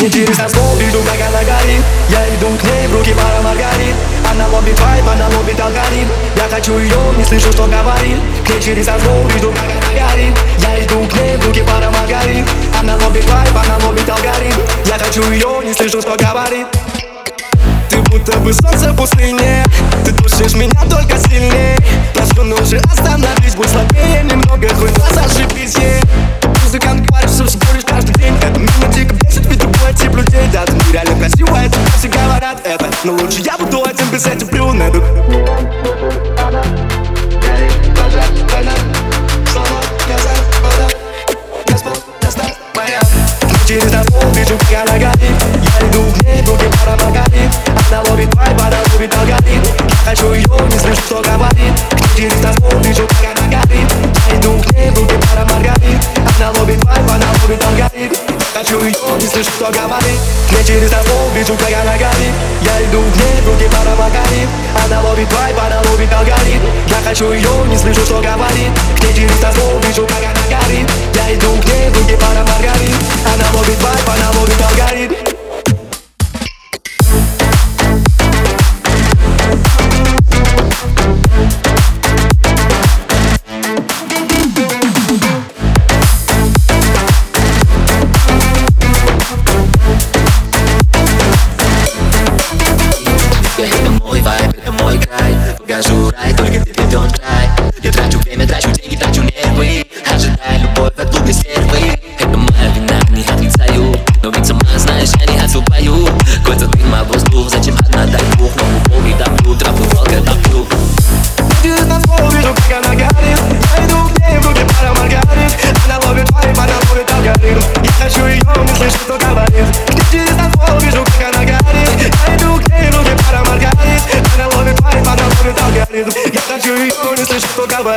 Не через оскол, вижу, как она горит Я иду к ней, в руки пара маргарит Она ловит вайп, она ловит алгоритм. Я хочу ее, не слышу, что говорит. К ней через оскол, вижу, как она горит Я иду к ней, в руки пара маргарит Она ловит вайп, она ловит алгоритм. Я хочу ее, не слышу, что говорит. Ты будто бы солнце в пустыне. Ты душишь меня только сильнее. Прошу, ну же остановись, будь слабее Немного говорят это Но лучше я буду один без этих брюнеток. Через дорогу вижу, как она горит. Я иду к ней, руки пара маргарит. Она ловит вайб, она ловит алгоритм. Я хочу ее, не слышу, что говорит. Через дорогу вижу, как она горит. Я иду к ней, руки пара маргарит. Она ловит вайб, она ловит алгоритм. Я хочу ее, не слышу, что говорит. Мне через дорогу вижу, как она Я иду к ней, руки пара маргарит. Она ловит вайб, она ловит алгоритм. Я хочу ее, не слышу, что говорит. Мне через дорогу вижу, как Got you right, gonna get it done. que o Yuri se chocava.